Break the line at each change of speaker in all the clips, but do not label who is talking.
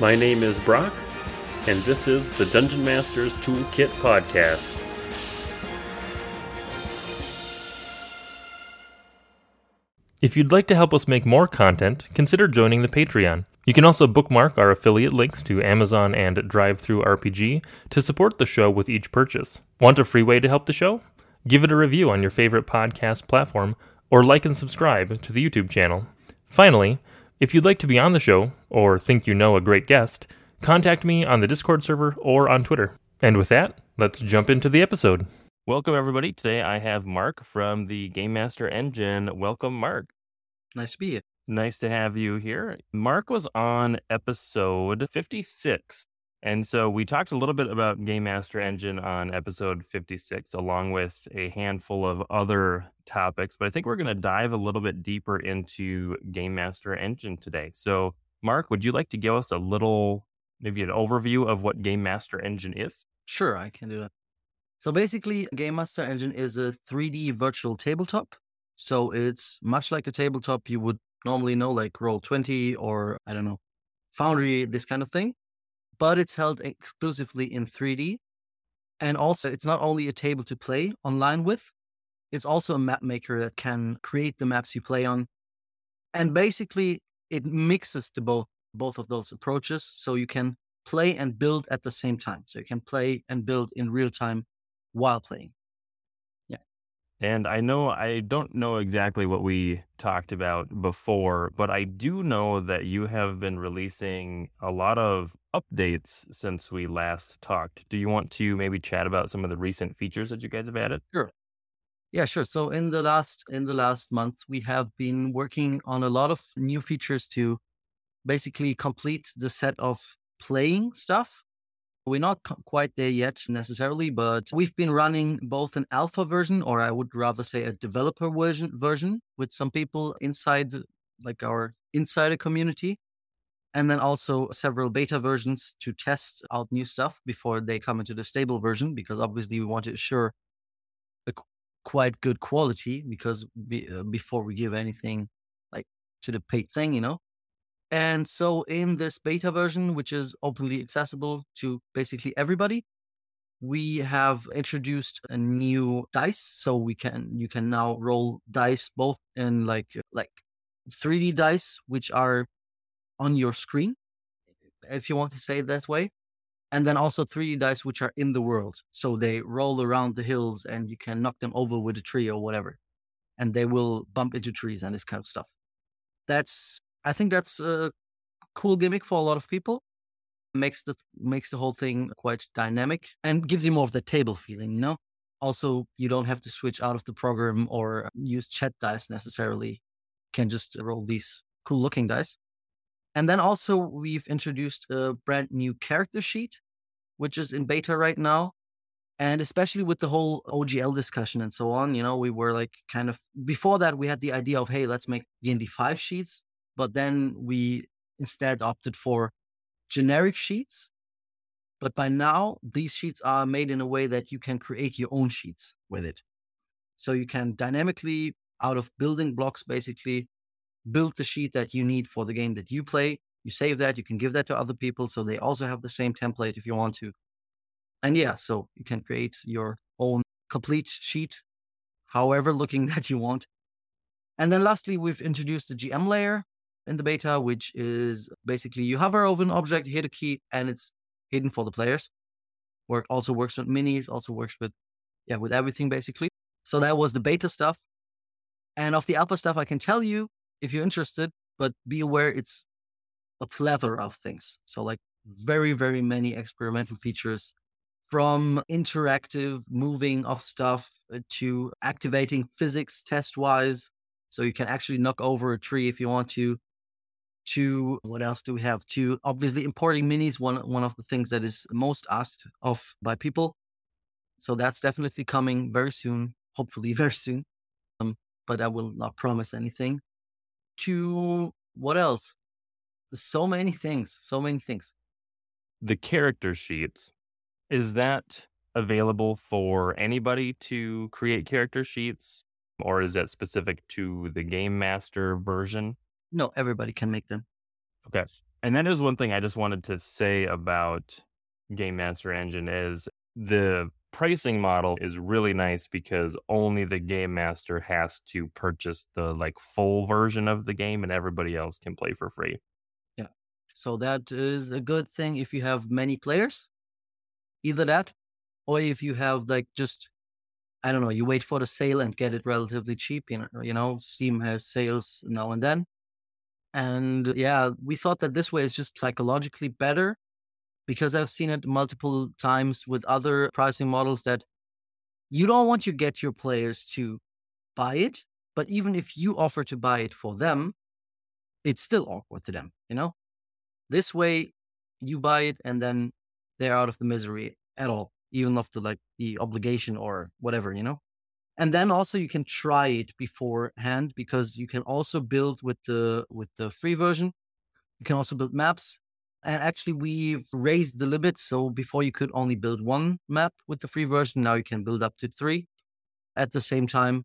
My name is Brock, and this is the Dungeon Masters Toolkit Podcast.
If you'd like to help us make more content, consider joining the Patreon. You can also bookmark our affiliate links to Amazon and DriveThruRPG to support the show with each purchase. Want a free way to help the show? Give it a review on your favorite podcast platform, or like and subscribe to the YouTube channel. Finally, if you'd like to be on the show, or think you know a great guest, contact me on the Discord server or on Twitter. And with that, let's jump into the episode. Welcome, everybody. Today I have Mark from the Game Master Engine. Welcome, Mark.
Nice to be here.
Nice to have you here. Mark was on episode 56. And so we talked a little bit about Game Master Engine on episode 56, along with a handful of other topics. But I think we're going to dive a little bit deeper into Game Master Engine today. So, Mark, would you like to give us a little, maybe an overview of what Game Master Engine is?
Sure, I can do that. So basically, Game Master Engine is a 3D virtual tabletop. So it's much like a tabletop you would normally know, like Roll20 or I don't know, Foundry, this kind of thing. But it's held exclusively in 3D. And also, it's not only a table to play online with, it's also a map maker that can create the maps you play on. And basically, it mixes the both both of those approaches, so you can play and build at the same time. So you can play and build in real time while playing.
And I know I don't know exactly what we talked about before, but I do know that you have been releasing a lot of updates since we last talked. Do you want to maybe chat about some of the recent features that you guys have added?
Sure. Yeah, sure. So in the last in the last month, we have been working on a lot of new features to basically complete the set of playing stuff we're not quite there yet necessarily, but we've been running both an alpha version, or I would rather say a developer version, version with some people inside, like our insider community, and then also several beta versions to test out new stuff before they come into the stable version, because obviously we want to assure a quite good quality because be, uh, before we give anything like to the paid thing, you know. And so in this beta version, which is openly accessible to basically everybody, we have introduced a new dice. So we can you can now roll dice both in like like 3D dice, which are on your screen, if you want to say it that way. And then also 3D dice which are in the world. So they roll around the hills and you can knock them over with a tree or whatever. And they will bump into trees and this kind of stuff. That's I think that's a cool gimmick for a lot of people. Makes the makes the whole thing quite dynamic and gives you more of the table feeling, you know? Also, you don't have to switch out of the program or use chat dice necessarily. You can just roll these cool looking dice. And then also we've introduced a brand new character sheet, which is in beta right now. And especially with the whole OGL discussion and so on, you know, we were like kind of before that we had the idea of, hey, let's make D&D 5 sheets but then we instead opted for generic sheets. But by now, these sheets are made in a way that you can create your own sheets with it. So you can dynamically, out of building blocks, basically build the sheet that you need for the game that you play. You save that, you can give that to other people so they also have the same template if you want to. And yeah, so you can create your own complete sheet, however looking that you want. And then lastly, we've introduced the GM layer, in the beta, which is basically you hover over an object, hit a key, and it's hidden for the players. Work also works with minis, also works with yeah, with everything basically. So that was the beta stuff. And of the alpha stuff, I can tell you if you're interested, but be aware it's a plethora of things. So like very, very many experimental features from interactive moving of stuff uh, to activating physics test wise. So you can actually knock over a tree if you want to, to what else do we have? To obviously importing minis, one one of the things that is most asked of by people. So that's definitely coming very soon, hopefully very soon. Um, but I will not promise anything. To what else? So many things, so many things.
The character sheets, is that available for anybody to create character sheets? Or is that specific to the game master version?
No, everybody can make them.
Okay.
And that is one thing I just wanted to say about Game Master Engine is the pricing model is really nice because only the game master has to purchase the like full version of the game and everybody else can play for free.
Yeah. So that is a good thing if you have many players. Either that or if you have like just I don't know, you wait for the sale and get it relatively cheap, you know, you know, Steam has sales now and then. And yeah, we thought that this way is just psychologically better because I've seen it multiple times with other pricing models that you don't want to get your players to buy it, but even if you offer to buy it for them, it's still awkward to them, you know? This way you buy it and then they're out of the misery at all, even the like the obligation or whatever, you know? And then also you can try it beforehand because you can also build with the with the free version. You can also build maps. And actually we've raised the limit. So before you could only build one map with the free version now you can build up to three at the same time.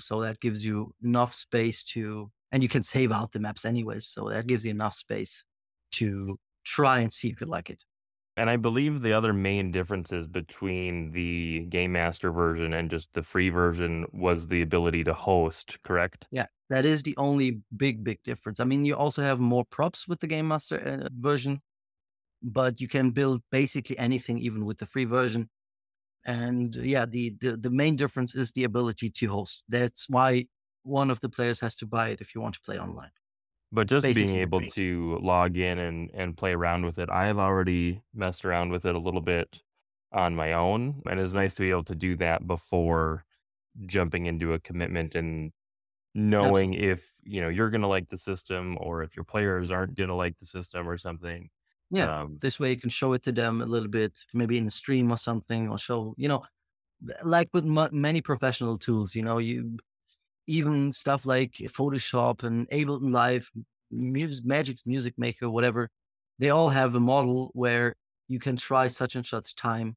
So that gives you enough space to and you can save out the maps anyways so that gives you enough space to try and see if you like it
and I believe the other main differences between the Game Master version and just the free version was the ability to host, correct?
Yeah, that is the only big, big difference. I mean, you also have more props with the Game Master uh, version, but you can build basically anything even with the free version. And yeah, the, the, the main difference is the ability to host. That's why one of the players has to buy it if you want to play online.
But just being able to log in and, and play around with it, I've already messed around with it a little bit on my own. And it's nice to be able to do that before jumping into a commitment and knowing Absolutely. if you know you're going to like the system or if your players aren't going to like the system or something.
Yeah, um, this way you can show it to them a little bit, maybe in a stream or something, or show you know, like with m- many professional tools, you know, you even stuff like Photoshop and Ableton Live, music, Magix Music Maker, whatever, they all have a model where you can try such and such time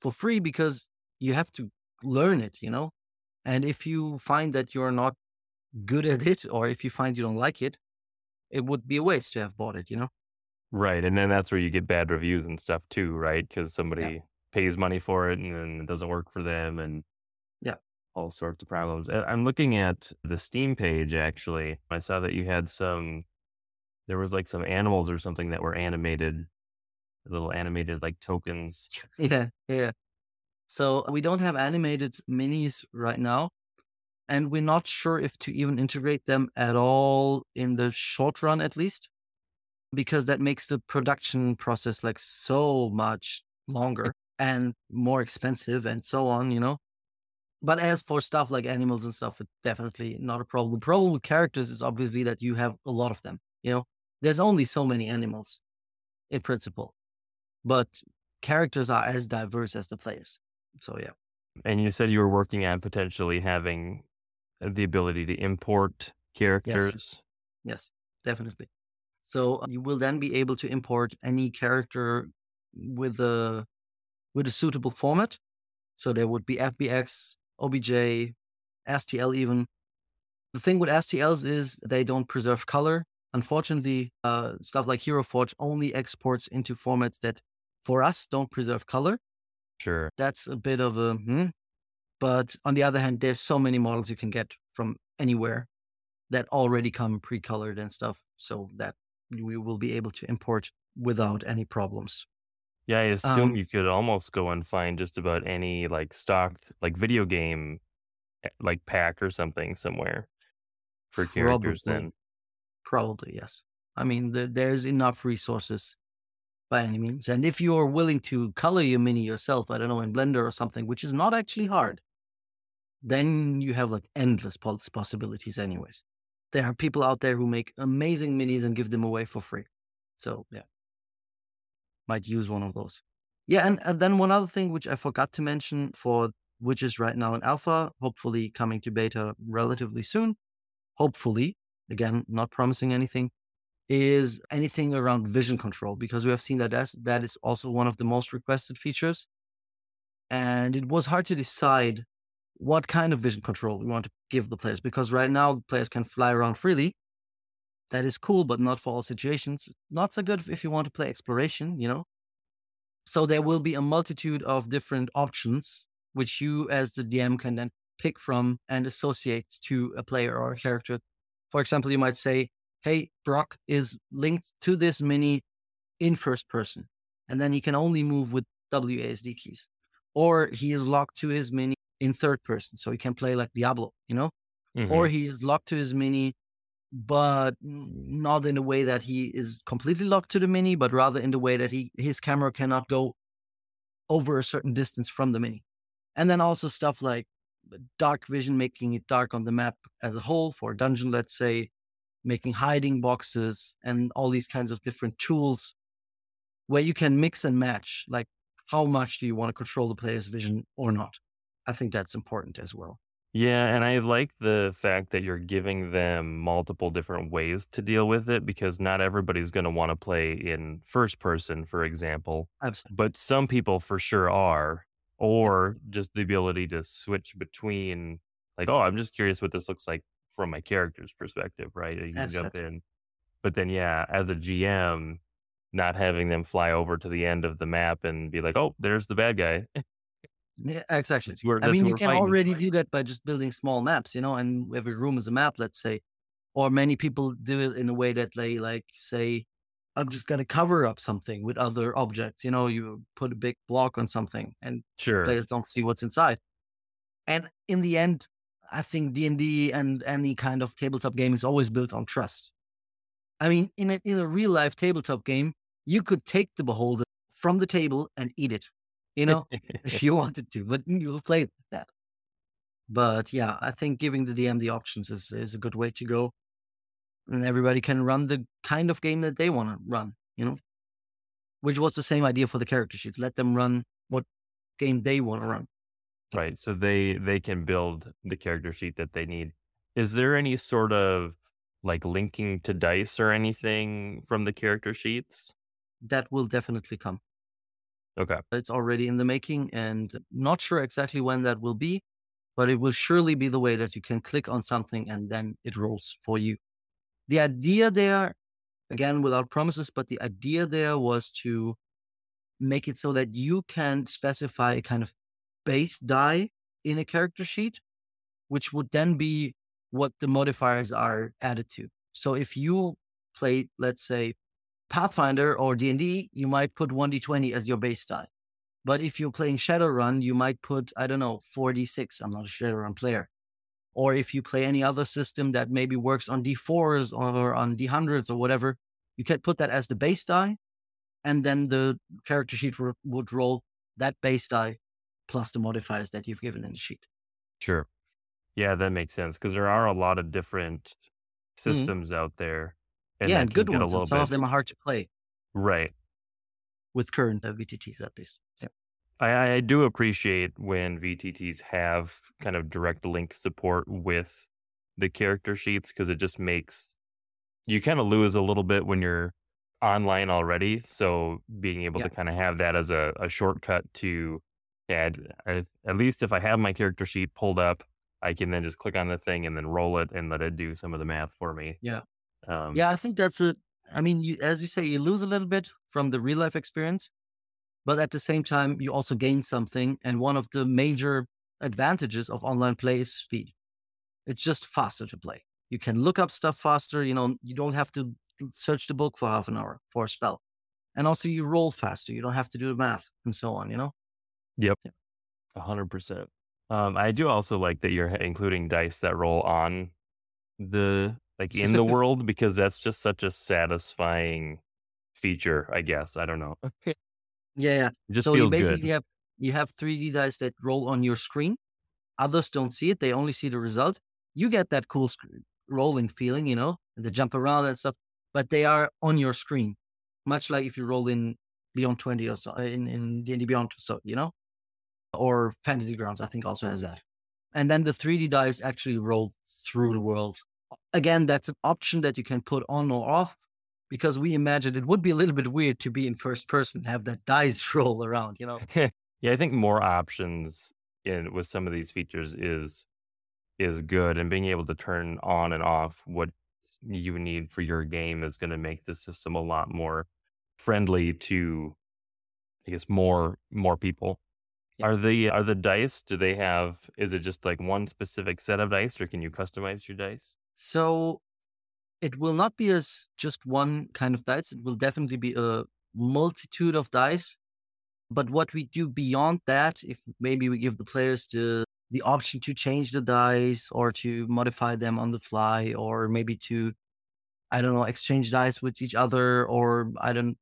for free because you have to learn it, you know? And if you find that you're not good at it, or if you find you don't like it, it would be a waste to have bought it, you know?
Right. And then that's where you get bad reviews and stuff too, right? Because somebody yeah. pays money for it and then it doesn't work for them. And all sorts of problems. I'm looking at the Steam page actually. I saw that you had some, there was like some animals or something that were animated, little animated like tokens.
Yeah, yeah. So we don't have animated minis right now. And we're not sure if to even integrate them at all in the short run, at least, because that makes the production process like so much longer and more expensive and so on, you know? But as for stuff like animals and stuff, it's definitely not a problem. The problem with characters is obviously that you have a lot of them. You know, there's only so many animals in principle, but characters are as diverse as the players. So, yeah.
And you said you were working at potentially having the ability to import characters.
Yes, yes definitely. So you will then be able to import any character with a with a suitable format. So there would be FBX, OBJ, STL even. The thing with STLs is they don't preserve color. Unfortunately, uh, stuff like Hero Forge only exports into formats that for us don't preserve color.
Sure.
That's a bit of a, hmm. but on the other hand, there's so many models you can get from anywhere that already come pre-colored and stuff. So that we will be able to import without any problems.
Yeah, I assume um, you could almost go and find just about any like stock like video game eh, like pack or something somewhere for characters
probably,
then.
Probably, yes. I mean, the, there's enough resources by any means. And if you're willing to color your mini yourself, I don't know, in Blender or something, which is not actually hard, then you have like endless possibilities, anyways. There are people out there who make amazing minis and give them away for free. So, yeah might use one of those. Yeah, and, and then one other thing which I forgot to mention for which is right now in alpha, hopefully coming to beta relatively soon. Hopefully, again, not promising anything, is anything around vision control because we have seen that that's, that is also one of the most requested features. And it was hard to decide what kind of vision control we want to give the players because right now the players can fly around freely that is cool, but not for all situations. Not so good if you want to play exploration, you know? So there will be a multitude of different options, which you as the DM can then pick from and associate to a player or a character. For example, you might say, Hey, Brock is linked to this mini in first person, and then he can only move with WASD keys. Or he is locked to his mini in third person, so he can play like Diablo, you know?
Mhm.
Or he is locked to his mini, but not in a way that he is completely locked to the mini, but rather in the way that he his camera cannot go over a certain distance from the mini. And then also stuff like uh, dark vision, making it dark on the map as a whole for a dungeon, let's say, making hiding boxes and all these kinds of different tools where you can mix and match. Like, how much do you want to control the player's vision or not? I think that's important as well.
Yeah, and I like the fact that you're giving them multiple different ways to deal with it because not everybody's going to want to play in first person, for example,
Absolutely.
but some people for sure are, or just the ability to switch between, like, oh, I'm just curious what this looks like from my character's perspective, right? You can jump in. But then, yeah, as a GM, not having them fly over to the end of the map and be like, oh, there's the bad guy.
Yeah, exactly.
Where,
I mean, you can already do that by just building small maps, you know, and every room is a map, let's say. Or many people do it in a way that they like say, I'm just going to cover up something with other objects. You know, you put a big block on something and
Sure.
players don't see what's inside. And in the end, I think D and D and any kind of tabletop game is always built on trust. I mean, in a, in a real life tabletop game, you could take the beholder from the table and eat it, you know, if you wanted to, but you'll play like that. But yeah, I think giving the DM the options is, is a good way to go. And everybody can run the kind of game that they want to run, you know, which was the same idea for the character sheets. Let them run what game they want to run.
Right. So they they can build the character sheet that they need. Is there any sort of like linking to dice or anything from the character sheets?
That will definitely come.
Okay.
It's already in the making and not sure exactly when that will be, but it will surely be the way that you can click on something and then it rolls for you. The idea there, again, without promises, but the idea there was to make it so that you can specify a kind of base die in a character sheet, which would then be what the modifiers are added to. So if you play, let's say, Pathfinder or D&D, you might put 1d20 as your base die. But if you're playing Shadowrun, you might put, I don't know, 4d6. I'm not a Shadowrun player. Or if you play any other system that maybe works on d4s or on d100s or whatever, you can put that as the base die. And then the character sheet would roll that base die plus the modifiers that you've given in the sheet.
Sure. Yeah, that makes sense because there are a lot of different mm-hmm. systems out there.
Mm-hmm. yeah, and good ones. And some of them are hard to play
Right.
with current uh, VTTs at least. Yeah.
I, I do appreciate when VTTs have kind of direct link support with the character sheets because it just makes you kind of lose a little bit when you're online already. So being able
Yeah.
to kind of have that as a, a shortcut to add, at least if I have my character sheet pulled up, I can then just click on the thing and then roll it and let it do some of the math for me.
Yeah.
Um,
Yeah, I think that's it. I mean, you, as you say, you lose a little bit from the real life experience, but at the same time, you also gain something. And one of the major advantages of online play is speed. It's just faster to play. You can look up stuff faster. You know, you don't have to search the book for half an hour for a spell, and also you roll faster. You don't have to do the math and so on. You know. Yep.
A hundred percent. Um, I do also like that you're including dice that roll on the like in the world because that's just such a satisfying feature. I guess I don't know.
Yeah, yeah.
just
so you basically
good.
have you have 3D dice that roll on your screen. Others don't see it; they only see the result. You get that cool sc- rolling feeling, you know, and they jump around and stuff. But they are on your screen, much like if you roll in Beyond Twenty or so in in D&D Beyond, so you know, or Fantasy Grounds. I think also has that. And then the 3D dice actually roll through the world. Again, that's an option that you can put on or off because we imagined it would be a little bit weird to be in first person, have that dice roll around, you know.
yeah, I think more options in with some of these features is is good, and being able to turn on and off what you need for your game is going to make the system a lot more friendly to I guess more more people.
Yeah.
Are the are the dice do they have is it just like one specific set of dice or can you customize your dice?
So it will not be as just one kind of dice. It will definitely be a multitude of dice. But what we do beyond that, if maybe we give the players the the option to change the dice or to modify them on the fly, or maybe to I don't know exchange dice with each other, or I don't,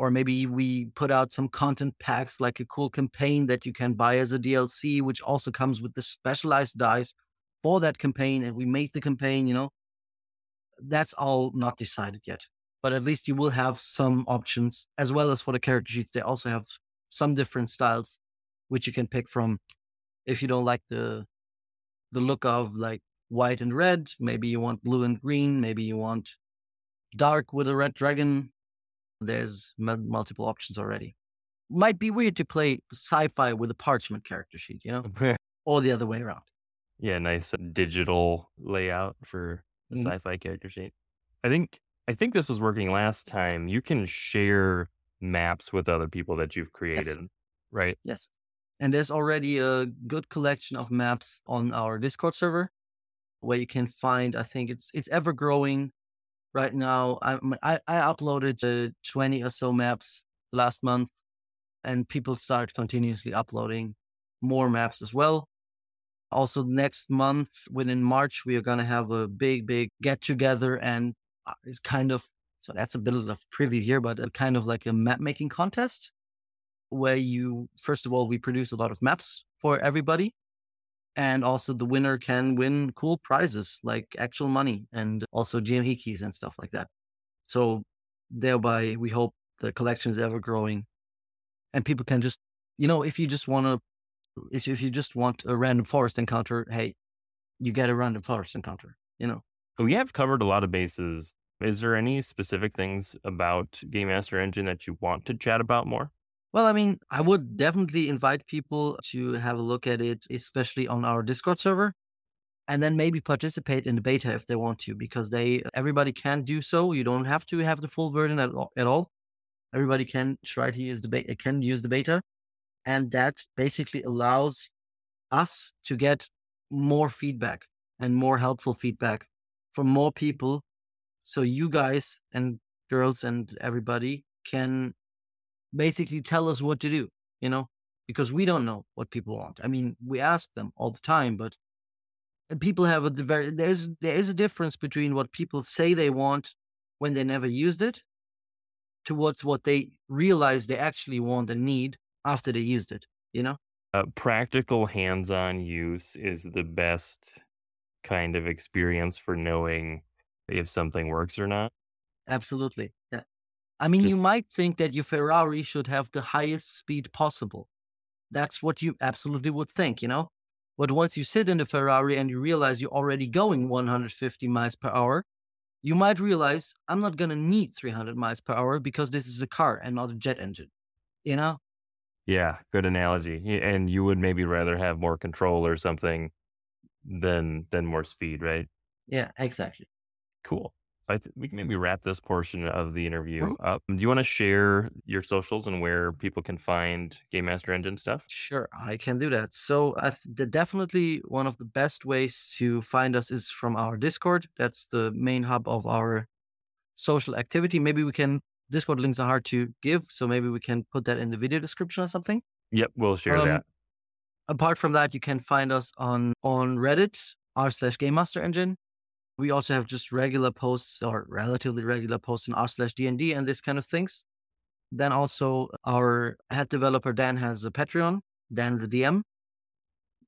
or maybe we put out some content packs like a cool campaign that you can buy as a DLC, which also comes with the specialized dice for that campaign, and we make the campaign. You know, that's all not decided yet. But at least you will have some options as well as for the character sheets. They also have some different styles which you can pick from if you don't like the the look of like white and red maybe you want blue and green maybe you want dark with a red dragon there's m- multiple options already might be weird to play sci-fi with a parchment character sheet you know or the other way around
yeah, nice digital layout for the
Mhm.
sci-fi character sheet. I think I think this was working last time. You can share maps with other people that you've created, right?
Yes. And there's already a good collection of maps on our Discord server where you can find, I think it's it's ever growing right now. I I, I uploaded uh, 20 or so maps last month and people start continuously uploading more maps as well. Also next month within March we are going to have a big big get together and uh, it's kind of so that's a bit of a preview here but a kind of like a map making contest where you first of all we produce a lot of maps for everybody and also the winner can win cool prizes like actual money and also gme keys and stuff like that so thereby we hope the collection is ever growing and people can just you know if you just want to if you just want a random forest encounter hey you get a random forest encounter you know
We have covered a lot of bases. Is there any specific things about Game Master Engine that you want to chat about more?
Well, I mean, I would definitely invite people to have a look at it, especially on our Discord server, and then maybe participate in the beta if they want to, because they everybody can do so. You don't have to have the full version at all. At all. Everybody can try to use the beta, uh, can use the beta, and that basically allows us to get more feedback and more helpful feedback from more people, so you guys and girls and everybody can basically tell us what to do, you know, because we don't know what people want. I mean, we ask them all the time, but people have a very there's there is a difference between what people say they want when they never used it towards what they realize they actually want and need after they used it, you know?
Uh, practical hands-on use is the best kind of experience for knowing if something works or not.
Absolutely. Yeah. I mean, you might think that your Ferrari should have the highest speed possible. That's what you absolutely would think, you know? But once you sit in the Ferrari and you realize you're already going 150 miles per hour, you might realize I'm not going to need 300 miles per hour because this is a car and not a jet engine, you know?
Yeah, good analogy. And you would maybe rather have more control or something than than more speed, right?
Yeah, exactly.
Cool. I th- we can maybe wrap this portion of the interview up. Do you want to share your socials and where people can find Game Master Engine stuff?
Sure, I can do that. So, I th- the, definitely one of the best ways to find us is from our Discord. That's the main hub of our social activity. Maybe we can, Discord links are hard to give. So, maybe we can put that in the video description or something.
Yep, we'll share
Um,
that.
Apart from that, you can find us on, on Reddit, r slash Game Master Engine. We also have just regular posts or relatively regular posts in r slash DND and this kind of things. Then also our head developer Dan has a Patreon, Dan the DM.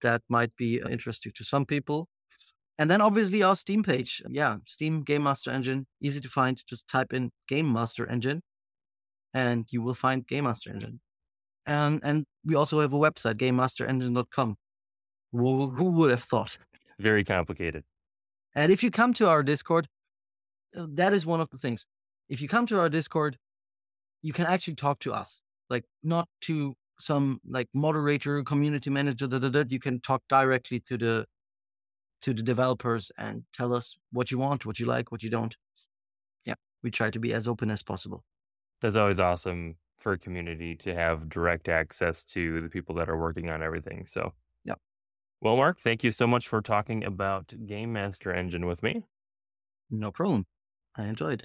That might be interesting to some people. And then obviously our Steam page. Yeah, Steam Game Master Engine, easy to find. Just type in Game Master Engine and you will find Game Master Engine. And and we also have a website, gamemasterengine.com. Who, who would have thought?
Very complicated.
And if you come to our Discord, uh, that is one of the things. If you come to our Discord, you can actually talk to us, like not to some like moderator, community manager. Da, da, da. You can talk directly to the to the developers and tell us what you want, what you like, what you don't. Yeah, we try to be as open as possible.
That's always awesome for a community to have direct access to the people that are working on everything. So well, Mark, thank you so much for talking about Game Master Engine with me.
No problem. I enjoyed.